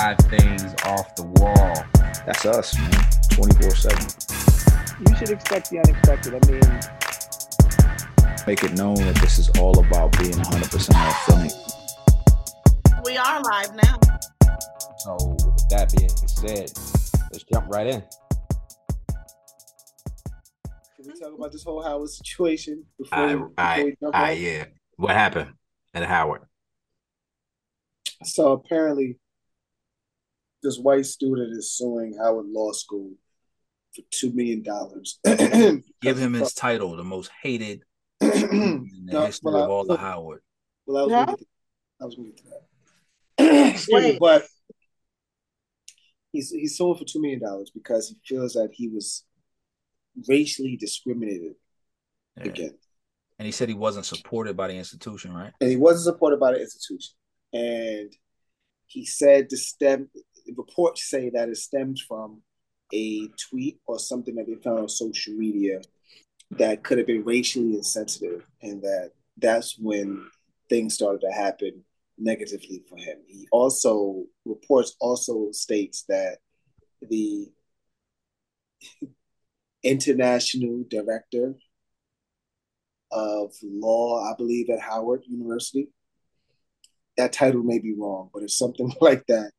Five things off the wall. That's us, man. 24 7. You should expect the unexpected. I mean, Make it known that this is all about being 100% authentic. We are live now. So, with that being said, let's jump right in. Can we talk about this whole Howard situation before, I, we, before I, we jump I, on? yeah. What happened at Howard? So apparently, this white student is suing Howard Law School for two million dollars. Give him his title, the most hated in the No, history well, I- of all the Howard. Well, I was Huh? gonna get to, I was gonna get to that. Excuse me, but he's he's suing for two million dollars because he feels that he was racially discriminated Yeah. against, And he said he wasn't supported by the institution, right? and he wasn't supported by the institution. And he said the stem reports say that it stems from a tweet or something that they found on social media that could have been racially insensitive, and that that's when things started to happen negatively for him. He also reports also states that the international director of law, I believe, at Howard University, that title may be wrong, but it's something like that,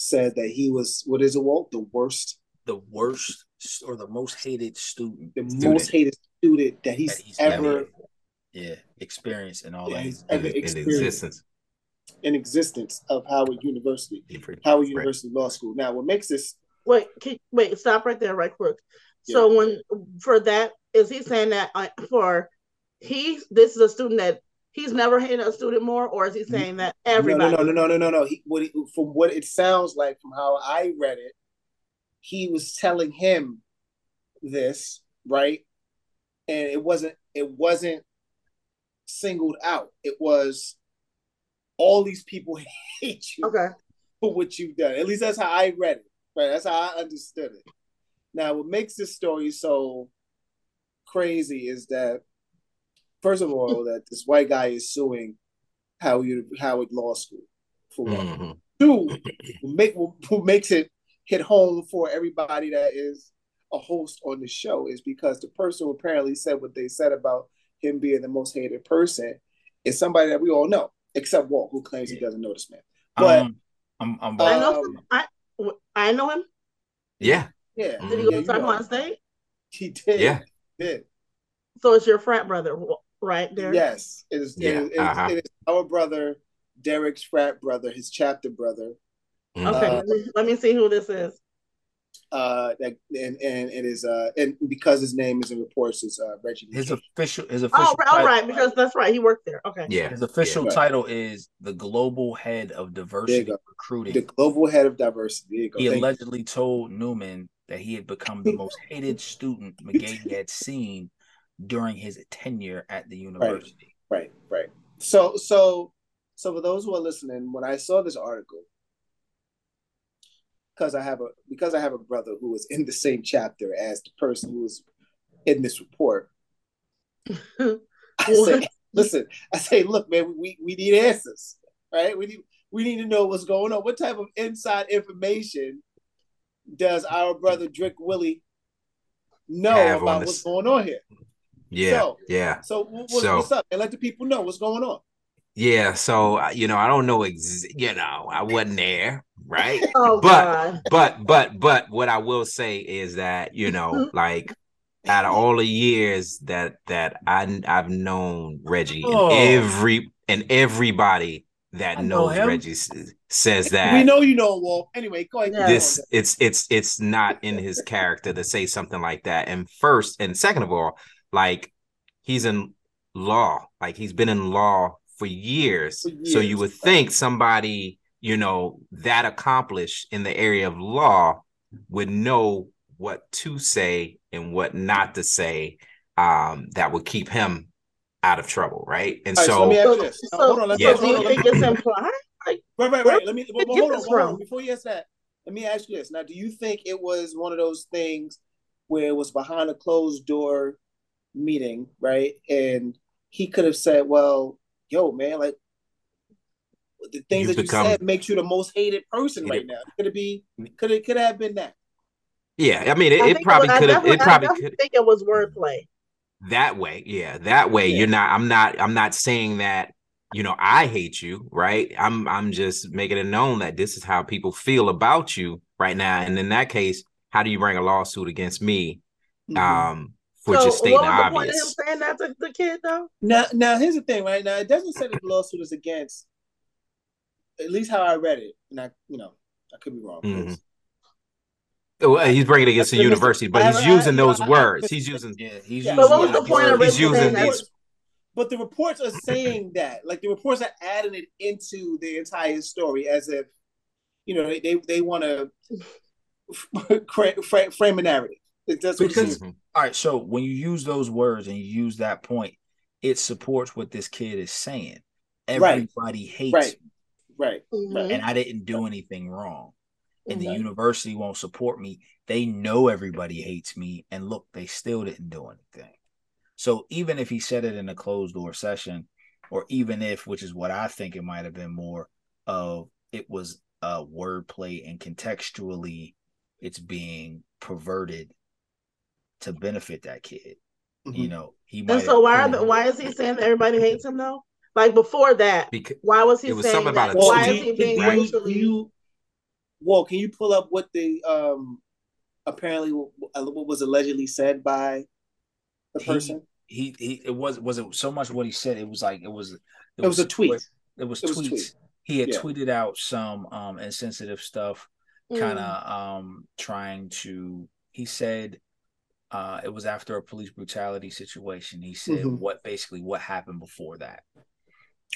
said that he was, what is it, Walt? The worst, The worst or the most hated student the Student. most hated student that he's, that he's ever ever yeah, experienced in all Yeah, that. he's In, ever in experienced existence. in existence of Howard University, Right. Howard University Law School. Now, what makes this Wait, can, wait, stop right there, right quick. So when for that, is he saying that for he this is a student that he's never hated a student more, or is he saying that everybody? No, no, no, no, no, no, no. He, what he, from what it sounds like, from how I read it, he was telling him this, right? And it wasn't. It wasn't singled out. It was all these people hate you Okay, for what you've done. At least that's how I read it. Right? That's how I understood it. Now, what makes this story so crazy is that, first of all, that this white guy is suing Howard Howard Law School for one. Mhm. Two, what make what makes it hit home for everybody that is a host on the show is because the person who apparently said what they said about him being the most hated person is somebody that we all know, except Walt, who claims he doesn't know this man. But um, I'm, I'm, I Uh, know. Um, I I know him. Yeah. yeah, Did he go you to San know. State? He did. Yeah. He did. So it's your frat brother, right there. Yes, it is. Yeah, It is, it is- uh-huh. it is our brother, Derek's frat brother, his chapter brother. Okay, Mhm. Uh, let, me, let me see who this is. Uh, that and and it is uh, and because his name is in reports is uh Reggie. his McGahee. official his official Oh, right, all title, right, because that's right. He worked there. Okay. yeah. his official Yeah. title is the global head of diversity recruiting. the global head of diversity. There you go. He Thank you. allegedly told Newman that he had become the most hated student McGahee had seen during his tenure at the university. Right, right. So, so, so for those who are listening, when I saw this article, because I have a because I have a brother who was in the same chapter as the person who was in this report, I say, listen, I say, look, man, we we need answers, right? We need we need to know what's going on. What type of inside information does our brother Derek Willie know about what's going on here? Yeah. So- yeah. So, wh- what's, So- what's up? And let the people know what's going on. Yeah. So, uh, you know, I don't know, ex- you know, I wasn't there, right? Oh But- God. but but but what I will say is that you know, like out of all the years that that I I've known Reggie Oh. and every and everybody that I knows him. Reggie says that we know you know Wolf. Anyway, go ahead. This it's it's it's not in his character to say something like that. And first and second of all, like he's in law, like he's been in law for years. For So you would think somebody, you know, that accomplished in the area of law would know what to say and what not to say um that would keep him out of trouble, right? And All right, so so, let me ask you this. So, hold on, let's Yeah. do you hold on, think it's me- implied? Right, right, right. Let me did but, you but get hold on, hold on. Before you ask that, let me ask you this. Now, do you think it was one of those things where it was behind a closed door meeting, right? And he could have said, Well, yo, man, like the things You that become- you said makes you the most hated person right now. Could it be? Could it? Could it have been that? Yeah, I mean, it, I it think probably was- I could have. It probably I could think it was wordplay. that way. Yeah, that way. Yeah. You're not. I'm not. I'm not saying that. You know, I hate you, right? I'm. I'm just making it known that this is how people feel about you right now. And in that case, how do you bring a lawsuit against me? Mhm. Um, for so just stating what the was the point of obvious. him saying that to the kid though? Now, now here's the thing, right? Now it doesn't say that the lawsuit is against. At least how I read it, and I, you know, I could be wrong. Mhm. Well, he's bringing it against the university, but he's using those I- I- words. He's using. Yeah, he's Yeah. using But what was these the point of. He's using these. But the reports are saying that, like the reports are adding it into the entire story as if, you know, they they, they want to frame a narrative. That's what it Because- All right, so when you use those words and you use that point, it supports what this kid is saying. Right. Everybody hates Right. me, right, Mhm. and I didn't do anything wrong. And the university won't support me. They know everybody hates me, and look, they still didn't do anything. So even if he said it in a closed door session, or even if, which is what I think it might have been more of, it was uh wordplay and contextually, it's being perverted to benefit that kid. You Mhm. know, he might. And so why are the, why is he saying that everybody hates him though? Like before that, Because why was he It was saying something about that? a Well, Why is he being you, can racially? you, well, can you pull up what the um apparently uh, what was allegedly said by the He- person? he he it was was it so much what he said it was like it was It was a tweet. it was It was tweets tweet. he had Yeah. tweeted out some um insensitive stuff Mm. kind of um trying to he said uh it was after a police brutality situation he said Mhm. what basically what happened before that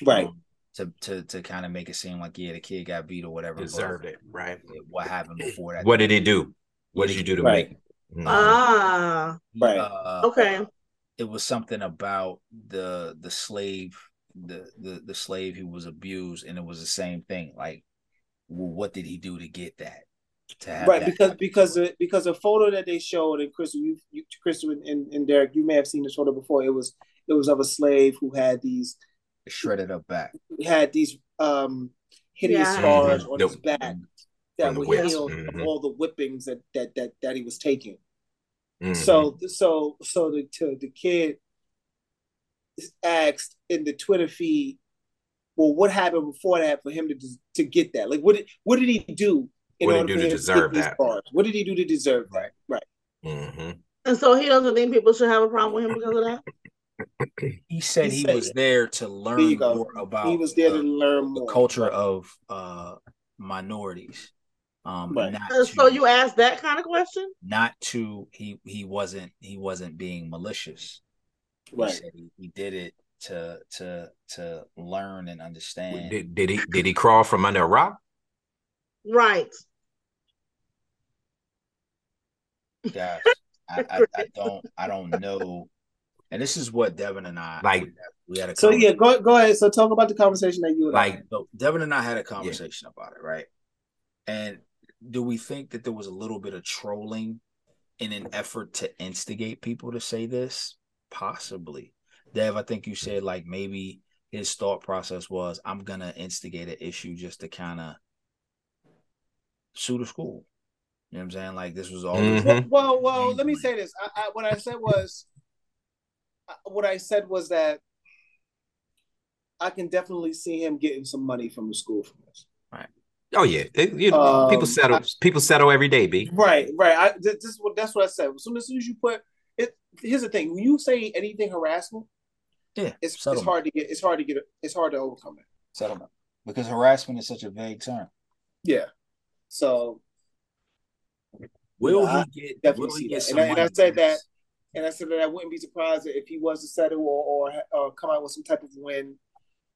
Right. um, to to to kind of make it seem like yeah the kid got beat or whatever deserved it, right? what happened before that What did he do? What did you do to Right. make? Mhm. Ah, Right. uh, okay. it was something about the the slave the the the slave who was abused and it was the same thing like well, what did he do to get that to have right because happen? because of, because a photo that they showed and Crystal you, you Crystal and, and, and Derek you may have seen this photo before it was it was of a slave who had these shredded up back had these um hideous Yeah. scars Mhm. on Nope. his back Mm-hmm. that were healed of Mhm. all the whippings that that that, that he was taking Mhm. so so so the to, the kid asked in the Twitter feed well what happened before that for him to to get that like what did what did he do in What did he do to deserve that? scars? what did he do to deserve that right Mhm. And so he doesn't think people should have a problem with him because of that. he said He he, said- was there to learn you go. more about he was there the, to learn the more culture of uh minorities um Right. not to, So you asked that kind of question? not to he he wasn't he wasn't being malicious he right said he, he did it to to to learn and understand Did, did he did he crawl from under a rock? Right. Gosh, I, I, I don't I don't know. And this is what Devin and I Like- we had a so yeah go go ahead so talk about the conversation that you Like so Devin and I had a conversation about it, right? And do we think that there was a little bit of trolling in an effort to instigate people to say this? Possibly. Dev, I think you said like maybe his thought process was I'm gonna instigate an issue just to kind of sue the school. You know what I'm saying? Like this was all Mhm. well, well well let me say this I, I what I said was what I said was that I can definitely see him getting some money from the school from this Right. oh yeah, It- you know, people Um, settle people settle every day, b. Right, right. I this, this is what that's what I said. As soon as, soon as you put it, here's the thing: when you say anything harassment, yeah, it's, it's hard to get. It's hard to get. It's hard to overcome it. settlement because harassment is such a vague term. Yeah. So, Will he get? definitely Will he get some And I- and I said that, and I said that I wouldn't be surprised if he was to settle or or, or come out with some type of win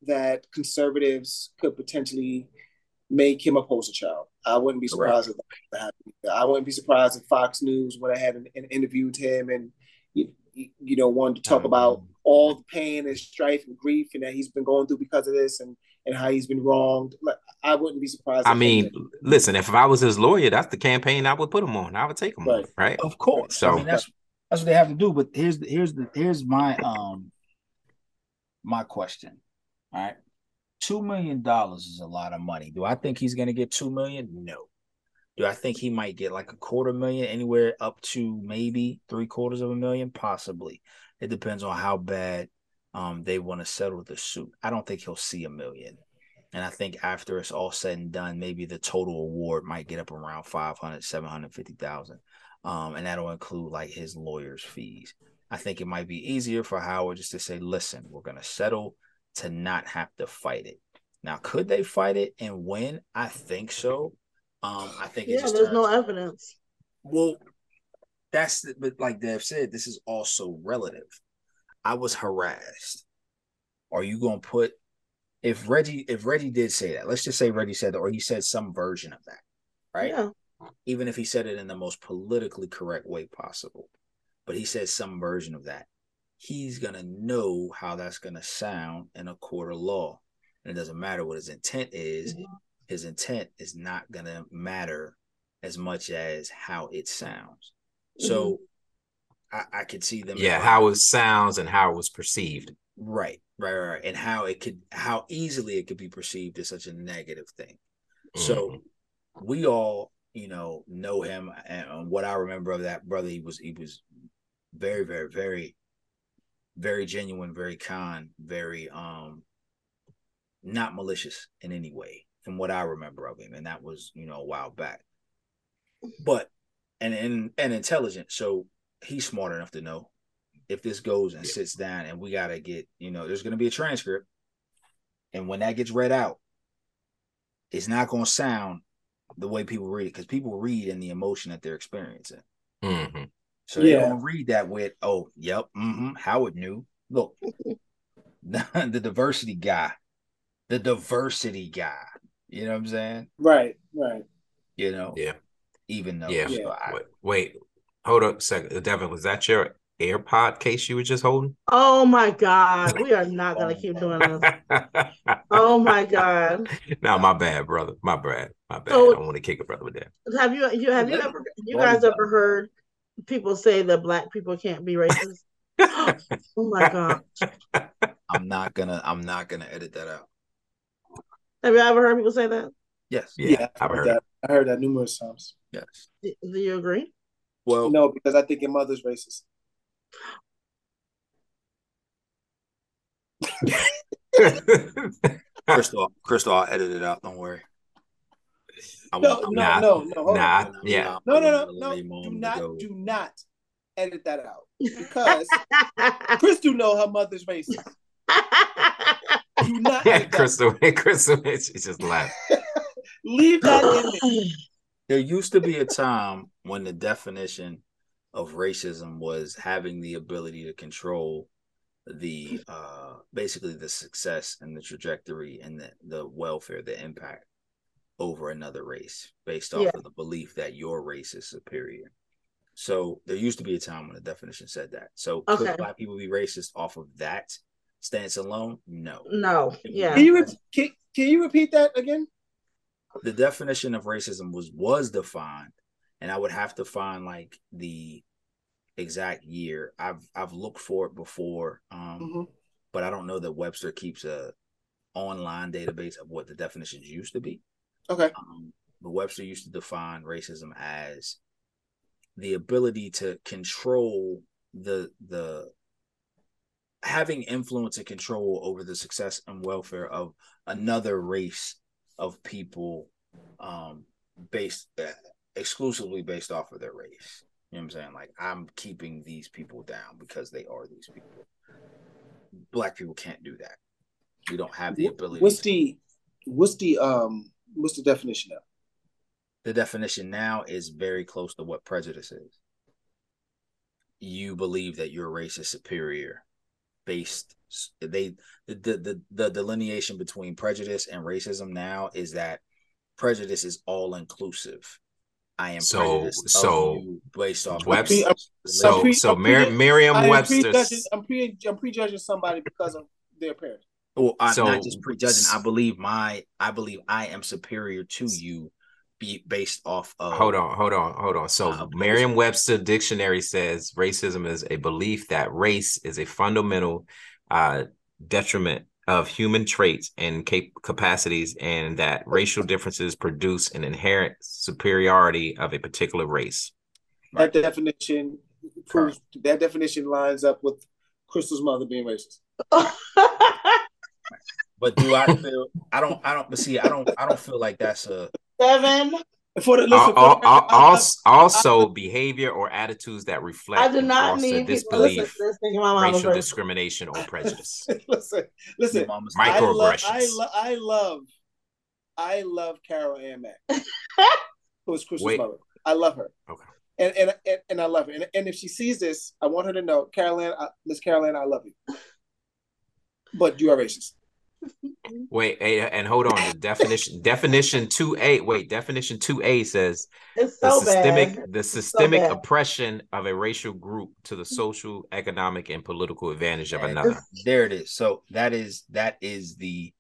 that conservatives could potentially make him a poster child. I wouldn't be surprised if that happened. I wouldn't be surprised if Fox News went ahead and, and interviewed him and you, you know wanted to talk about all the pain and strife and grief and that he's been going through because of this and and how he's been wronged. I wouldn't be surprised. I mean, anything- listen, if I was his lawyer, that's the campaign I would put him on. I would take him Right. on, right? Of course. So- I mean that's that's what they have to do. But here's the here's the here's my um my question. All right. Two million dollars is a lot of money. Do I think he's gonna get two million? No. Do I think he might get like a quarter million, anywhere up to maybe three quarters of a million? Possibly. It depends on how bad um, they want to settle the suit. I don't think he'll see a million. And I think after it's all said and done, maybe the total award might get up around 500, 750,000. Um, and that'll include like his lawyer's fees. I think it might be easier for Howard just to say, listen, we're going to settle to not have to fight it. Now, could they fight it and win? I think so. Um, I think yeah, there's turns. no evidence. Well, that's the, but like Dev said, this is also relative. I was harassed. Are you gonna put if Reggie if Reggie did say that? Let's just say Reggie said that, or he said some version of that, right? Yeah. Even if he said it in the most politically correct way possible, but he said some version of that. He's gonna know how that's gonna sound in a court of law, and it doesn't matter what his intent is. Mm-hmm his intent is not going to matter as much as how it sounds. So mm-hmm. I, I could see them. Yeah, how it sounds and how it was perceived. Right, right, right, and how it could, how easily it could be perceived as such a negative thing. Mm-hmm. So we all, you know, know him, and what I remember of that brother, he was, he was very, very, very, very genuine, very kind, very, um, not malicious in any way from what I remember of him, and that was you know a while back. But and and and intelligent, so he's smart enough to know if this goes and sits down, and we gotta get you know there's gonna be a transcript, and when that gets read out, it's not gonna sound the way people read it because people read in the emotion that they're experiencing. Mm-hmm. So yeah. they don't read that with, oh, yep, mm-hmm, Howard knew. Look, the diversity guy, the diversity guy you know what I'm saying? Right, right. You know? Yeah. Even though. Yeah. So I, wait, wait, hold up a second. Devin, was that your AirPod case you were just holding? Oh my God. We are not going to keep doing this. oh my God. No, my bad, brother. My bad. My bad. So, I don't want to kick a brother with that. Have you, you have you ever, you guys ever heard people say that black people can't be racist? oh my God. I'm not gonna, I'm not gonna edit that out. Have you ever heard people say that? Yes. Yeah, yeah I've heard, heard that. I heard that numerous times. Yes. Do, do you agree? Well, no, because I think your mother's racist. Crystal, Crystal, I'll edit it out. Don't worry. I no, no, nah, no, no, nah, yeah, no, no, no, no. Do not, do not edit that out because Crystal know her mother's racist. Do not. Yeah, Crystal. Crystal. She just laughed. Leave that in there. There used to be a time when the definition of racism was having the ability to control the uh basically the success and the trajectory and the, the welfare, the impact over another race based off yeah. of the belief that your race is superior. So there used to be a time when the definition said that. So okay. could black people be racist off of that stance alone? No. No. Yeah. Can you, re- can, can you repeat that again? The definition of racism was was defined, and I would have to find like the exact year. I've I've looked for it before, um, mm-hmm. but I don't know that Webster keeps a online database of what the definitions used to be. Okay. Um, but Webster used to define racism as the ability to control the the having influence and control over the success and welfare of another race of people um based uh, exclusively based off of their race. You know what i'm saying? Like i'm keeping these people down because they are these people. Black people can't do that. We don't have the ability what's the what's the um what's the definition of? The definition now is very close to what prejudice is. You believe that your race is superior based they the, the the delineation between prejudice and racism now is that prejudice is all inclusive I am so so based off Webster. so pre, so Mer- Merriam-Webster. I'm pre I'm prejudging somebody because of their appearance. Well, I'm so, not just prejudging. I believe my I believe I am superior to you be based off of hold on hold on hold on so uh, merriam-webster dictionary says racism is a belief that race is a fundamental uh, detriment of human traits and cap- capacities, and that racial differences produce an inherent superiority of a particular race. That definition proves that definition lines up with Crystal's mother being racist. But do I feel? I don't. I don't. But see, I don't. I don't feel like that's a Seven. For the, listen, Al- for al- the- al- I- als- also, behavior or attitudes that reflect I do not foster need to disbelief, listen to my racial discrimination, or prejudice. listen, listen. your mama's I love, Microaggressions. I, lo- I love, I love Carol Ann Mack, who is Crystal's Wait. mother. I love her. Okay. And, and and and I love her. And, and if she sees this, I want her to know, Carol Ann, I- Miss Carolyn, I love you. But you are racist. Wait, and hold on. The definition definition two A. Wait, definition two A says It's the systemic bad. the systemic bad. oppression of a racial group to the social, economic, and political advantage of another. There it is. So that is that is the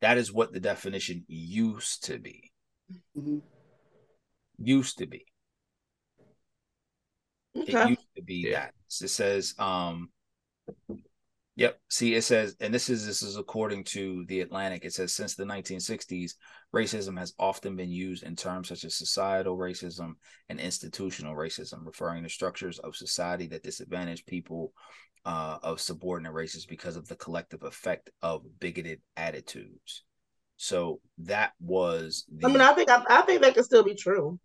that is what the definition used to be. Mhm. Used to be. It used to be Yeah. that. It says, um, yep. See, it says, and this is this is according to the Atlantic. It says since the 1960s, racism has often been used in terms such as societal racism and institutional racism, referring to structures of society that disadvantage people uh, of subordinate races because of the collective effect of bigoted attitudes. So that was the. I mean, I think I, I think that could still be true.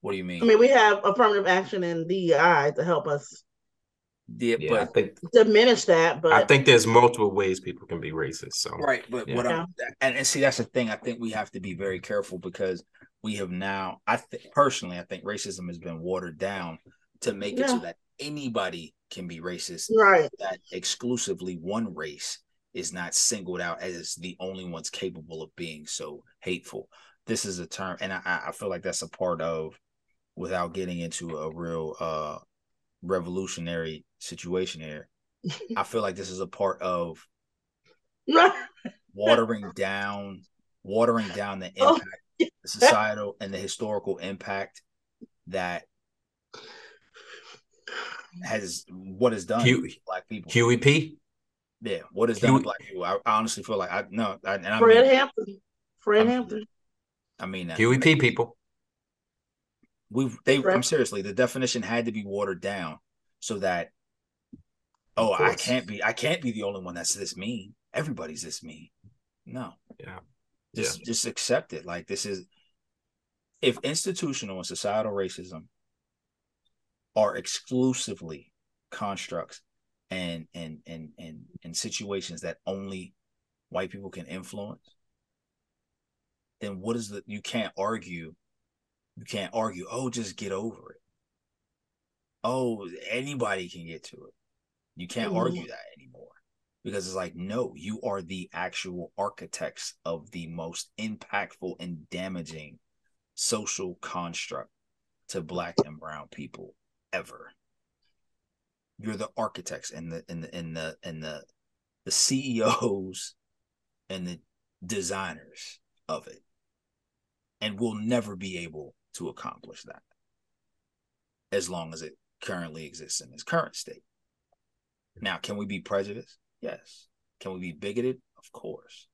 what do you mean? I mean, we have affirmative action and DEI to help us yeah, Yeah, I think diminish that, but I think there's multiple ways people can be racist. So Right, but what I'm and, and see that's the thing. I think we have to be very careful because we have now. I think personally, I think racism has been watered down to make it so that anybody can be racist. right. That exclusively one race is not singled out as the only ones capable of being so hateful. This is a term, and I, I feel like that's a part of, without getting into a real uh revolutionary situation here. I feel like this is a part of watering down watering down the Oh. impact the societal and the historical impact that has what is done Huey- to black people Huey P. yeah what is done to Huey- black people I, I honestly feel like i no I, and I Fred mean, Hampton. Fred I'm- Hampton. I mean that Huey P. People. We they Fred- i'm seriously the definition had to be watered down so that oh i can't be i can't be the only one that's this mean. Everybody's this mean. No. Yeah. just just accept it. Like this is if institutional and societal racism are exclusively constructs and and and and and situations that only white people can influence then what is the you can't argue you can't argue oh just get over it. Oh anybody can get to it. You can't Mhm. argue that anymore because it's like no you are the actual architects of the most impactful and damaging social construct to black and brown people ever. You're the architects and the and the and the and the the CEOs and the designers of it and we'll never be able to accomplish that as long as it currently exists in its current state. Now can we be prejudiced? Yes. Can we be bigoted? Of course.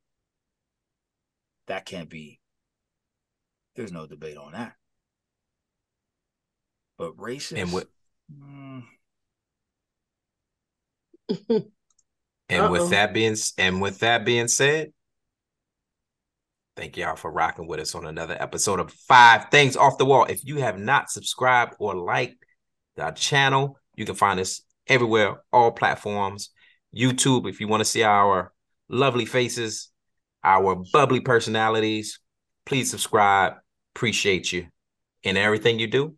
That can't be there's no debate on that. But racist And with mm, and Uh-oh. with that being and with that being said, thank y'all for rocking with us on another episode of Five Things Off the Wall. If you have not subscribed or liked our channel, you can find us everywhere, all platforms. YouTube, if you want to see our lovely faces, our bubbly personalities, please subscribe. Appreciate you. And everything you do,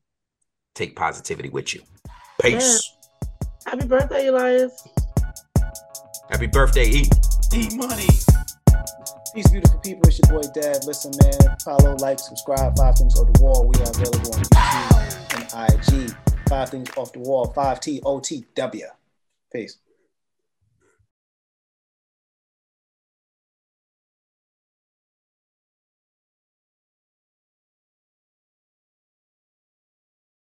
take positivity with you. Peace. Happy birthday, Elias. Happy birthday, E. eat money Peace, beautiful people. It's your boy Dad. Listen, man. Follow, like, subscribe. Five Things Off the Wall. We are available on YouTube and IG. Five Things Off the Wall. Five T O T W. Peace.